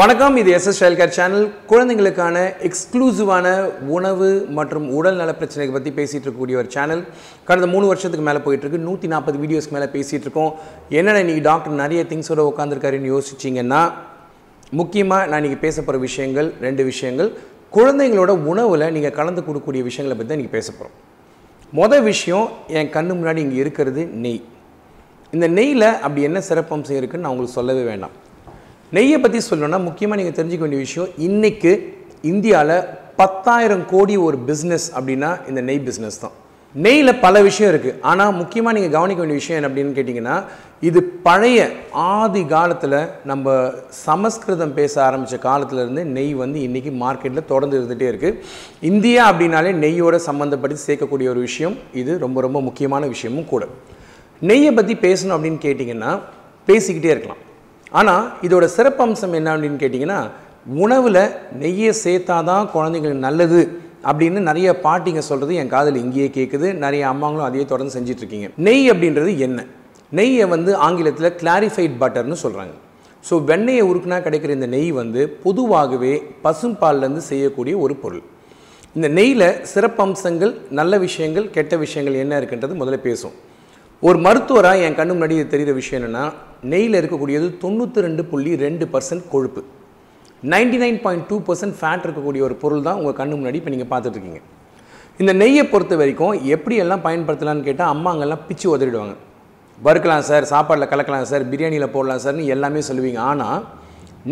வணக்கம் இது SS child care channel குழந்தைங்களுக்கான எக்ஸ்க்ளூசிவான உணவு மற்றும் உடல் நல பிரச்சனைகளை பற்றி பேசிகிட்டு இருக்கக்கூடிய ஒரு சேனல் கடந்த மூணு வருஷத்துக்கு மேலே போயிட்டுருக்கு. நூற்றி நாற்பது வீடியோஸ்க்கு மேலே பேசிகிட்டு இருக்கோம். என்னென்ன இன்றைக்கி டாக்டர் நிறைய திங்ஸோட உட்காந்துருக்காருன்னு யோசிச்சிங்கன்னா முக்கியமாக நான் இன்றைக்கி பேச போகிற விஷயங்கள் ரெண்டு விஷயங்கள். குழந்தைங்களோட உணவில் நீங்கள் கலந்து கொடுக்கக்கூடிய விஷயங்களை பற்றி தான் இன்றைக்கி பேச போகிறோம் மொதல் விஷயம் என் கண்ணு முன்னாடி இங்கே இருக்கிறது நெய். இந்த நெய்யில் அப்படி என்ன சிறப்பம்சம் இருக்குதுன்னு நான் உங்களுக்கு சொல்லவே வேண்டாம். நெய்யை பற்றி சொல்லணும்னா முக்கியமாக நீங்கள் தெரிஞ்சுக்க வேண்டிய விஷயம் இன்றைக்கு இந்தியாவில் பத்தாயிரம் கோடி ஒரு பிஸ்னஸ் அப்படின்னா இந்த நெய் பிஸ்னஸ் தான். நெய்யில் பல விஷயம் இருக்குது ஆனால் முக்கியமாக நீங்கள் கவனிக்க வேண்டிய விஷயம் என்ன அப்படின்னு கேட்டிங்கன்னா இது பழைய ஆதி காலத்தில் நம்ம சமஸ்கிருதம் பேச ஆரம்பித்த காலத்துலேருந்து நெய் வந்து இன்றைக்கி மார்க்கெட்டில் தொடர்ந்து இருந்துகிட்டே இருக்குது இந்தியா அப்படின்னாலே நெய்யோட சம்மந்தப்பட்டு சேர்க்கக்கூடிய ஒரு விஷயம். இது ரொம்ப ரொம்ப முக்கியமான விஷயமும் கூட. நெய்யை பற்றி பேசணும் அப்படின்னு கேட்டிங்கன்னா பேசிக்கிட்டே இருக்கலாம். ஆனால் இதோட சிறப்பம்சம் என்ன அப்படின்னு கேட்டிங்கன்னா உணவில் நெய்யை சேர்த்தா தான் குழந்தைங்களுக்கு நல்லது அப்படின்னு நிறைய பாட்டிங்க சொல்கிறது என் காதில் இங்கேயே கேட்குது நிறைய அம்மாங்களும் அதையே தொடர்ந்து செஞ்சிட்ருக்கீங்க. நெய் அப்படின்றது என்ன? நெய்யை வந்து ஆங்கிலத்தில் கிளாரிஃபைட் பட்டர்னு சொல்கிறாங்க ஸோ வெண்ணெயை உருக்குனா கிடைக்கிற இந்த நெய் வந்து பொதுவாகவே பசும்பால்லேருந்து செய்யக்கூடிய ஒரு பொருள். இந்த நெய்யில் சிறப்பம்சங்கள் நல்ல விஷயங்கள் கெட்ட விஷயங்கள் என்ன இருக்குன்றது முதல்ல பேசும் ஒரு மருத்துவராக என் கண்ணு முன்னாடி தெரிகிற விஷயம் என்னென்னா நெய்யில் இருக்கக்கூடியது தொண்ணூற்றி ரெண்டு புள்ளி ரெண்டு பர்சன்ட் கொழுப்பு. Ninety nine point two percent fat இருக்கக்கூடிய ஒரு பொருள் தான் உங்கள் கண்ணு முன்னாடி இப்போ நீங்கள் பார்த்துட்ருக்கீங்க இந்த நெய்யை பொறுத்த வரைக்கும் எப்படியெல்லாம் பயன்படுத்தலாம்னு கேட்டால் அம்மாங்கெல்லாம் பிச்சு உதறிடுவாங்க. வறுக்கலாம் சார் சாப்பாட்டில் கலக்கலாம் சார் பிரியாணியில் போடலாம் சார்னு எல்லாமே சொல்லுவீங்க. ஆனால்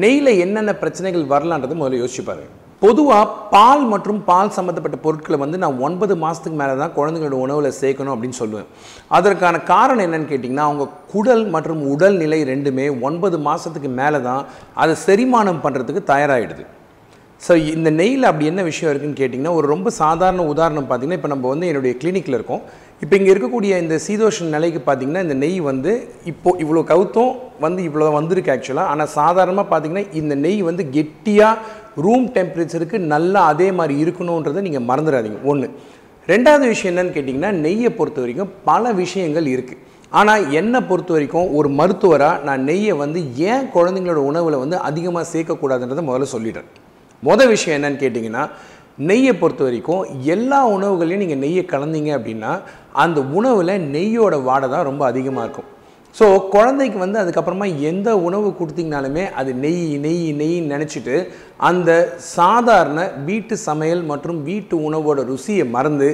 நெய்யில் என்னென்ன பிரச்சனைகள் வரலான்றது முதல்ல யோசிச்சு பாருங்க. பொதுவாக பால் மற்றும் பால் சம்மந்தப்பட்ட பொருட்களை வந்து நான் ஒன்பது மாதத்துக்கு மேலே தான் குழந்தைங்களோட உணவில் சேர்க்கணும் அப்படின்னு சொல்லுவேன். அதற்கான காரணம் என்னென்னு கேட்டிங்கன்னா அவங்க குடல் மற்றும் உடல் நிலை ரெண்டுமே ஒன்பது மாதத்துக்கு மேலே தான் அதை செரிமானம் பண்ணுறதுக்கு தயாராகிடுது ஸோ இந்த நெய்யில் அப்படி என்ன விஷயம் இருக்குன்னு கேட்டிங்கன்னா ஒரு ரொம்ப சாதாரண உதாரணம் பார்த்திங்கன்னா இப்போ நம்ம வந்து என்னுடைய கிளினிக்கில் இருக்கோம். இப்போ இங்கே இருக்கக்கூடிய இந்த சீதோஷன் நிலைக்கு பார்த்திங்கன்னா இந்த நெய் வந்து இப்போது இவ்வளோ கவுத்தம் வந்து இவ்வளோ வந்திருக்கு ஆக்சுவலாக ஆனால் சாதாரணமாக பார்த்திங்கன்னா இந்த நெய் வந்து கெட்டியாக ரூம் டெம்பரேச்சருக்கு நல்லா அதே மாதிரி இருக்கணுன்றதை நீங்கள் மறந்துடாதீங்க. ஒன்று ரெண்டாவது விஷயம் என்னன்னு கேட்டிங்கன்னா நெய்யை பொறுத்த வரைக்கும் பல விஷயங்கள் இருக்குது ஆனால் என்னை பொறுத்த வரைக்கும் ஒரு மருத்துவராக நான் நெய்யை வந்து ஏன் குழந்தைங்களோட உணவில் வந்து அதிகமாக சேர்க்கக்கூடாதுன்றதை முதல்ல சொல்லிடுறேன். மொதல் விஷயம் என்னன்னு கேட்டிங்கன்னா நெய்யை பொறுத்த வரைக்கும் எல்லா உணவுகளையும் நீங்கள் நெய்யை கலந்தீங்க அப்படின்னா அந்த உணவில் நெய்யோட வாடை தான் ரொம்ப அதிகமாக இருக்கும். ஸோ குழந்தைக்கு வந்து அதுக்கப்புறமா எந்த உணவு கொடுத்தீங்கனாலுமே அது நெய் நெய் நெய்ன்னு நினச்சிட்டு அந்த சாதாரண வீட்டு சமையல் மற்றும் வீட்டு உணவோட ருசியை மறந்து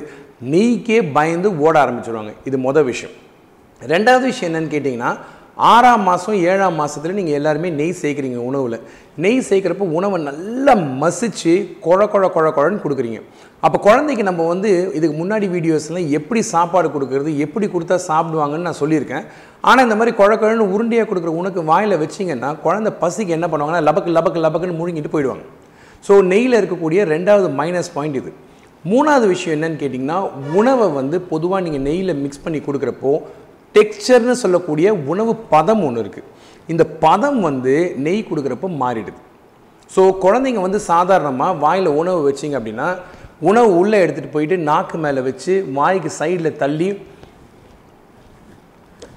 நெய்க்கே பயந்து ஓட ஆரம்பிச்சிடுவாங்க இது மொதல் விஷயம். ரெண்டாவது விஷயம் என்னன்னு கேட்டிங்கன்னா ஆறாம் மாதம் ஏழாம் மாதத்தில் நீங்கள் எல்லாருமே நெய் சேர்க்குறீங்க உணவில். நெய் சேர்க்குறப்ப உணவை நல்லா மசிச்சு குழ குழ குழ குழன்னு கொடுக்குறீங்க. அப்போ குழந்தைக்கு நம்ம வந்து இதுக்கு முன்னாடி வீடியோஸ்லாம் எப்படி சாப்பாடு கொடுக்குறது எப்படி கொடுத்தா சாப்பிடுவாங்கன்னு நான் சொல்லியிருக்கேன். ஆனால் இந்த மாதிரி குழ குழன்னு உருண்டையாக கொடுக்குற உனக்கு வாயில் வச்சிங்கன்னா குழந்தை பசிக்கு என்ன பண்ணுவாங்கன்னா லபக்கு லபக்கு லபக்குன்னு முழுங்கிட்டு போயிடுவாங்க. ஸோ நெய்யில் இருக்கக்கூடிய ரெண்டாவது மைனஸ் பாயிண்ட் இது. மூணாவது விஷயம் என்னன்னு கேட்டிங்கன்னா உணவை வந்து பொதுவாக நீங்கள் நெய்யில் மிக்ஸ் பண்ணி கொடுக்குறப்போ டெக்ஸ்சர்னு சொல்லக்கூடிய உணவு பதம் ஒன்று இருக்குது இந்த பதம் வந்து நெய் கொடுக்குறப்போ மாறிடுது. ஸோ குழந்தைங்க வந்து சாதாரணமாக வாயில் உணவு வச்சிங்க அப்படின்னா உணவு உள்ளே எடுத்துகிட்டு போயிட்டு நாக்கு மேலே வச்சு வாய்க்கு சைடில் தள்ளி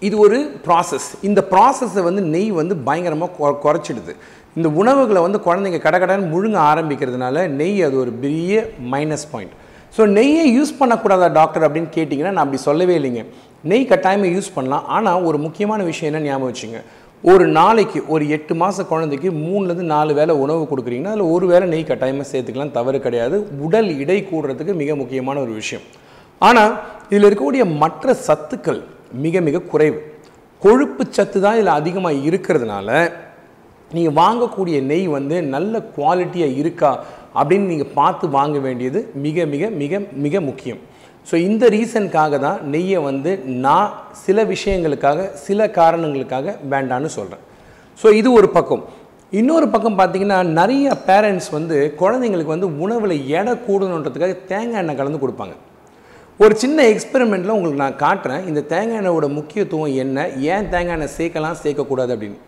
இது ஒரு ப்ராசஸ் இந்த ப்ராசஸை வந்து நெய் வந்து பயங்கரமாக கொ குறைச்சிடுது. இந்த உணவுகளை வந்து குழந்தைங்க கடகடன்னு முழுங்க ஆரம்பிக்கிறதுனால நெய் அது ஒரு பெரிய மைனஸ் பாயிண்ட் ஸோ நெய்யை யூஸ் பண்ணக்கூடாதா டாக்டர் அப்படின்னு கேட்டிங்கன்னா நான் அப்படி சொல்லவே இல்லைங்க. நெய் கட்டாயமாக யூஸ் பண்ணலாம். ஆனால் ஒரு முக்கியமான விஷயம் என்ன ஞாபகம் வச்சுங்க? ஒரு நாளைக்கு ஒரு எட்டு மாத குழந்தைக்கு மூணுலேருந்து நாலு வேளை உணவு கொடுக்குறீங்கன்னா அதில் ஒரு வேளை நெய் கட்டாயமாக சேர்த்துக்கலாம். தவறு கிடையாது. உடல் இடை கூடுறதுக்கு மிக முக்கியமான ஒரு விஷயம். ஆனால் இதில் இருக்கக்கூடிய மற்ற சத்துக்கள் மிக மிக குறைவு. கொழுப்பு சத்து தான் இதில் அதிகமாக இருக்கிறதுனால நீங்கள் வாங்கக்கூடிய நெய் வந்து நல்ல குவாலிட்டியாக இருக்கா அப்படின்னு நீங்கள் பார்த்து வாங்க வேண்டியது மிக மிக மிக மிக முக்கியம். ஸோ இந்த ரீசனுக்காக தான் நெய்யை வந்து நான் சில விஷயங்களுக்காக சில காரணங்களுக்காக வேண்டான்னு சொல்கிறேன் ஸோ இது ஒரு பக்கம். இன்னொரு பக்கம் பார்த்தீங்கன்னா நிறைய பேரண்ட்ஸ் வந்து குழந்தைங்களுக்கு வந்து உணவில் எடை கூடணுன்றதுக்காக தேங்காய் எண்ணெய் கலந்து கொடுப்பாங்க. ஒரு சின்ன எக்ஸ்பெரிமெண்ட்டில் உங்களுக்கு நான் காட்டுறேன். இந்த தேங்காய் எண்ணெயோட முக்கியத்துவம் என்ன? ஏன் தேங்காய் எண்ணெய் சேர்க்கலாம் சேர்க்கக்கூடாது அப்படின்னு.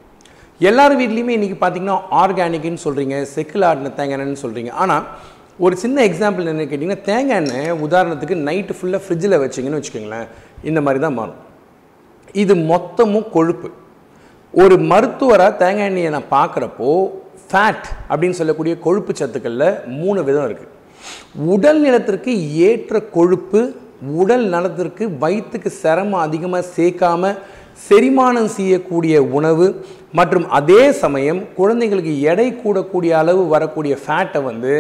எல்லார் வீட்லேயுமே இன்றைக்கி பார்த்தீங்கன்னா ஆர்கானிக்னு சொல்கிறீங்க செக்கில் ஆடின தேங்காய் எண்ணெய்னு சொல்கிறீங்க ஆனால் ஒரு சின்ன எக்ஸாம்பிள் என்ன கேட்டிங்கன்னா தேங்காய் எண்ணெய் உதாரணத்துக்கு நைட்டு ஃபுல்லாக ஃப்ரிட்ஜில் வச்சிங்கன்னு வச்சுக்கோங்களேன் இந்த மாதிரி தான் மாறும். இது மொத்தமும் கொழுப்பு. ஒரு மருத்துவராக தேங்காய் எண்ணெயை நான் பார்க்குறப்போ ஃபேட் அப்படின்னு சொல்லக்கூடிய கொழுப்பு சத்துக்களில் மூணு விதம் இருக்குது உடல் நிலத்திற்கு ஏற்ற கொழுப்பு உடல் நலத்திற்கு வயிற்றுக்கு சிரமம் அதிகமாக சேர்க்காமல் செரிமானம் செய்யக்கூடிய உணவு மற்றும் அதே சமயம் குழந்தைங்களுக்கு எடை கூடக்கூடிய அளவு வரக்கூடிய ஃபேட்டை வந்து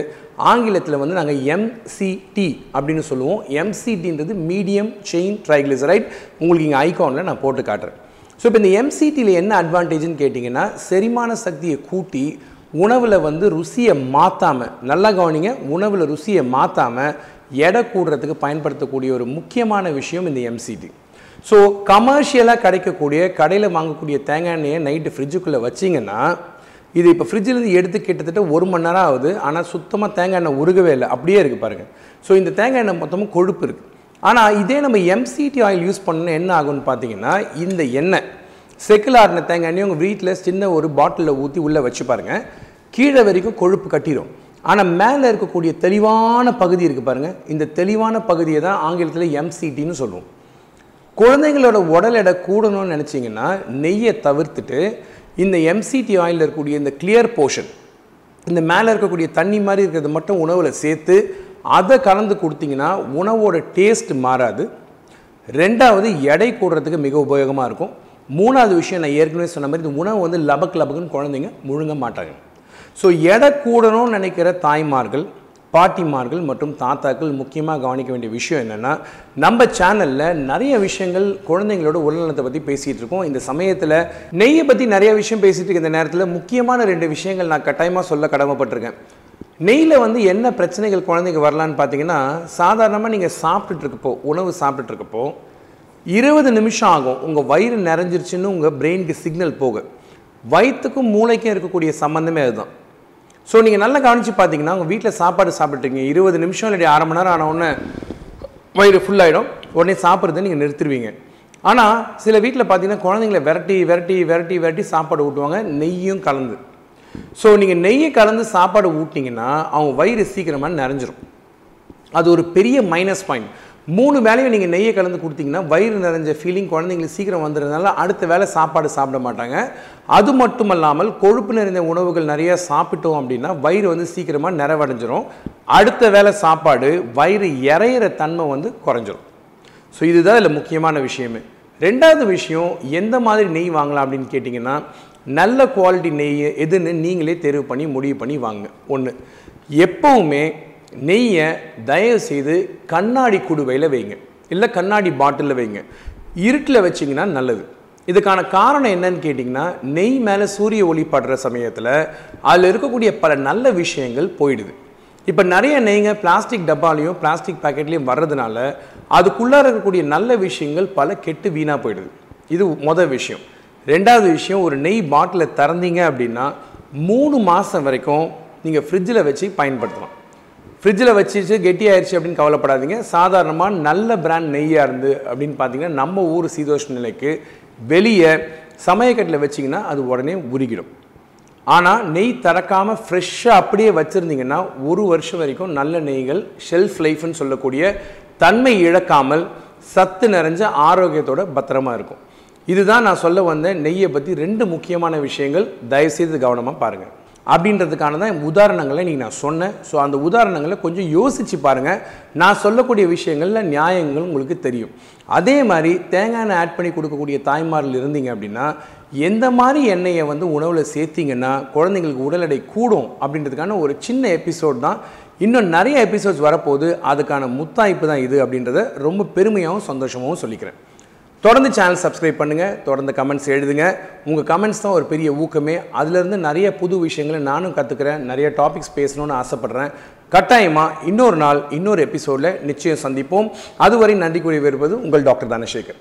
ஆங்கிலத்தில் வந்து நாங்கள் எம்சிடி அப்படின்னு சொல்லுவோம். எம்சிடின்றது மீடியம் செயின் ட்ரைக்ளிசரைட் உங்களுக்கு இங்கே ஐகானில் நான் போட்டு காட்டுறேன். ஸோ இப்போ இந்த எம்சிடியில் என்ன அட்வான்டேஜ்னு கேட்டிங்கன்னா செரிமான சக்தியை கூட்டி உணவில் வந்து ருசியை மாற்றாமல் நல்லா கவனிங்க உணவில் ருசியை மாற்றாமல் எடை கூடுறதுக்கு பயன்படுத்தக்கூடிய ஒரு முக்கியமான விஷயம் இந்த எம்சிடி ஸோ கமர்ஷியலாக கிடைக்கக்கூடிய கடையில் வாங்கக்கூடிய தேங்காய் எண்ணெயை நைட்டு ஃப்ரிட்ஜுக்குள்ளே வச்சிங்கன்னா இது இப்போ ஃப்ரிட்ஜிலேருந்து எடுத்து கிட்டத்தட்ட ஒரு மணி நேரம் ஆகுது. ஆனால் சுத்தமாக தேங்காய் எண்ணெய் உருகவே இல்லை. அப்படியே இருக்குது பாருங்கள் ஸோ இந்த தேங்காய் எண்ணெய் மொத்தமும் கொழுப்பு இருக்குது ஆனால் இதே நம்ம எம்சிடி ஆயில் யூஸ் பண்ணணும் என்ன ஆகும்னு பார்த்தீங்கன்னா இந்த எண்ணெய் செக்குலாரின தேங்காய் எண்ணெய் உங்கள் வீட்டில் சின்ன ஒரு பாட்டிலில் ஊற்றி உள்ளே வச்சு பாருங்கள் கீழே வரைக்கும் கொழுப்பு கட்டிடும் ஆனால் மேலே இருக்கக்கூடிய தெளிவான பகுதி இருக்குது பாருங்கள் இந்த தெளிவான பகுதியை தான் ஆங்கிலத்தில் எம்சிடின்னு சொல்லுவோம். குழந்தைங்களோட உடல் எடை கூடணும்னு நினச்சிங்கன்னா நெய்யை தவிர்த்துட்டு இந்த எம்சிடி ஆயிலில் இருக்கக்கூடிய இந்த கிளியர் போர்ஷன் இந்த மேலே இருக்கக்கூடிய தண்ணி மாதிரி இருக்கிறது மட்டும் உணவில் சேர்த்து அதை கலந்து கொடுத்தீங்கன்னா உணவோட டேஸ்ட் மாறாது. ரெண்டாவது எடை கூடுறதுக்கு மிக உபயோகமாக இருக்கும். மூணாவது விஷயம் நான் ஏற்கனவே சொன்ன மாதிரி இந்த உணவு வந்து லபக் லபக்குன்னு குழந்தைங்க முழுங்க மாட்டாங்க. ஸோ எடை கூடணும்னு நினைக்கிற தாய்மார்கள் பாட்டிமார்கள் மற்றும் தாத்தாக்கள் முக்கியமாக கவனிக்க வேண்டிய விஷயம் என்னென்னா நம்ம சேனலில் நிறைய விஷயங்கள் குழந்தைங்களோட உடல்நலத்தை பற்றி பேசிகிட்டு இருக்கோம். இந்த சமயத்தில் நெய்யை பற்றி நிறைய விஷயம் பேசிகிட்டு இருக்க இந்த நேரத்தில் முக்கியமான ரெண்டு விஷயங்கள் நான் கட்டாயமாக சொல்ல கடமைப்பட்டிருக்கேன். நெய்யில் வந்து என்ன பிரச்சனைகள் குழந்தைங்க வரலான்னு பார்த்தீங்கன்னா சாதாரணமாக நீங்கள் சாப்பிட்டுட்டு இருக்கப்போ உணவு சாப்பிட்டுட்டு இருக்கப்போ இருபது நிமிஷம் ஆகும். உங்கள் வயிறு நிறைஞ்சிருச்சுன்னு உங்கள் பிரெயினுக்கு சிக்னல் போக. வயிற்றுக்கும் மூளைக்கும் இருக்கக்கூடிய சம்மந்தமே அதுதான். ஸோ நீங்கள் நல்லா கவனித்து பார்த்தீங்கன்னா உங்கள் வீட்டில் சாப்பாடு சாப்பிட்றீங்க இருபது நிமிஷம் இல்லாட்டி அரை மணி நேரம் ஆன உடனே வயிறு ஃபுல்லாகிடும் உடனே சாப்பிட்றத நீங்கள் நிறுத்திடுவீங்க ஆனால் சில வீட்டில் பார்த்தீங்கன்னா குழந்தைங்கள விரட்டி விரட்டி விரட்டி விரட்டி சாப்பாடு ஊட்டுவாங்க. நெய்யும் கலந்து. ஸோ நீங்கள் நெய்யை கலந்து சாப்பாடு ஊட்டிங்கன்னா அவங்க வயிறு சீக்கிரமாக நிறைஞ்சிரும். அது ஒரு பெரிய மைனஸ் பாயிண்ட் மூணு வேலையும் நீங்கள் நெய்யை கலந்து கொடுத்தீங்கன்னா வயிறு நிறைஞ்ச ஃபீலிங் குழந்தைங்களுக்கு சீக்கிரம் வந்துடுறதுனால அடுத்த வேலை சாப்பாடு சாப்பிட மாட்டாங்க. அது மட்டும் இல்லாமல் கொழுப்பு நிறைந்த உணவுகள் நிறையா சாப்பிட்டோம் அப்படின்னா வயிறு வந்து சீக்கிரமாக நிறைவடைஞ்சிரும். அடுத்த வேலை சாப்பாடு வயிறு இறையிற தன்மை வந்து குறைஞ்சிரும். ஸோ இதுதான் இதில் முக்கியமான விஷயமே. ரெண்டாவது விஷயம் எந்த மாதிரி நெய் வாங்கலாம் அப்படின்னு கேட்டிங்கன்னா நல்ல குவாலிட்டி நெய் எதுன்னு நீங்களே தெரிவு பண்ணி முடிவு பண்ணி வாங்க ஒன்று எப்போவுமே நெய்யை தயவு செய்து கண்ணாடி குடுவையில் வைங்க. இல்லை கண்ணாடி பாட்டிலில் வைங்க. இருட்டில் வச்சிங்கன்னா நல்லது. இதுக்கான காரணம் என்னன்னு கேட்டிங்கன்னா நெய் மேலே சூரிய ஒளி படுற சமயத்தில் அதில் இருக்கக்கூடிய பல நல்ல விஷயங்கள் போயிடுது. இப்போ நிறைய நெய்ங்க பிளாஸ்டிக் டப்பாலையும் பிளாஸ்டிக் பேக்கெட்லேயும் வர்றதுனால அதுக்குள்ளார இருக்கக்கூடிய நல்ல விஷயங்கள் பல கெட்டு வீணாக போயிடுது. இது மொதல் விஷயம். ரெண்டாவது விஷயம் ஒரு நெய் பாட்டிலை திறந்தீங்க அப்படின்னா மூணு மாதம் வரைக்கும் நீங்கள் ஃப்ரிட்ஜில் வச்சு பயன்படுத்தலாம். ஃப்ரிட்ஜில் வச்சிச்சு கெட்டி ஆயிடுச்சு அப்படின்னு கவலைப்படாதீங்க. சாதாரணமாக நல்ல பிராண்ட் நெய்யாக இருந்து அப்படின்னு பார்த்தீங்கன்னா நம்ம ஊர் சீதோஷ்ண நிலைக்கு வெளியே சமயக்கட்டில் வச்சிங்கன்னா அது உடனே உருகிடும். ஆனால் நெய் திறக்காமல் ஃப்ரெஷ்ஷாக அப்படியே வச்சுருந்தீங்கன்னா ஒரு வருஷம் வரைக்கும் நல்ல நெய்கள் ஷெல்ஃப் லைஃப்னு சொல்லக்கூடிய தன்மை இழக்காமல் சத்து நிறைஞ்ச ஆரோக்கியத்தோட பத்திரமா இருக்கும். இதுதான் நான் சொல்ல வந்த நெய்யை பற்றி ரெண்டு முக்கியமான விஷயங்கள். தயவுசெய்து கவனமாக பாருங்கள் அப்படின்றதுக்கான தான் உதாரணங்களை நீங்கள் நான் சொன்னேன். ஸோ அந்த உதாரணங்களை கொஞ்சம் யோசித்து பாருங்கள் நான் சொல்லக்கூடிய விஷயங்களில் நியாயங்கள் உங்களுக்கு தெரியும். அதே மாதிரி தேங்காய் எண்ணெய் ஆட் பண்ணி கொடுக்கக்கூடிய தாய்மாரில் இருந்தீங்க அப்படின்னா எந்த மாதிரி எண்ணெயை வந்து உணவில் சேர்த்திங்கன்னா குழந்தைங்களுக்கு உடல் எடை கூடும் அப்படின்றதுக்கான ஒரு சின்ன எபிசோட் தான். இன்னும் நிறைய எபிசோட்ஸ் வரப்போகுது. அதுக்கான முத்தாய்ப்பு தான் இது அப்படின்றத ரொம்ப பெருமையாகவும் சந்தோஷமாகவும் சொல்லிக்கிறேன். தொடர்ந்து சேனல் சப்ஸ்கிரைப் பண்ணுங்கள் தொடர்ந்து கமெண்ட்ஸ் எழுதுங்க. உங்கள் கமெண்ட்ஸ் தான் ஒரு பெரிய ஊக்கமே. அதுலேருந்து நிறைய புது விஷயங்களை நானும் கற்றுக்கிறேன் நிறைய டாபிக்ஸ் பேசணும்னு ஆசைப்பட்றேன். கட்டாயமாக இன்னொரு நாள் இன்னொரு எபிசோடில் நிச்சயம் சந்திப்போம். அதுவரை நன்றி கூறி வருவது உங்கள் டாக்டர் தனசேகர்.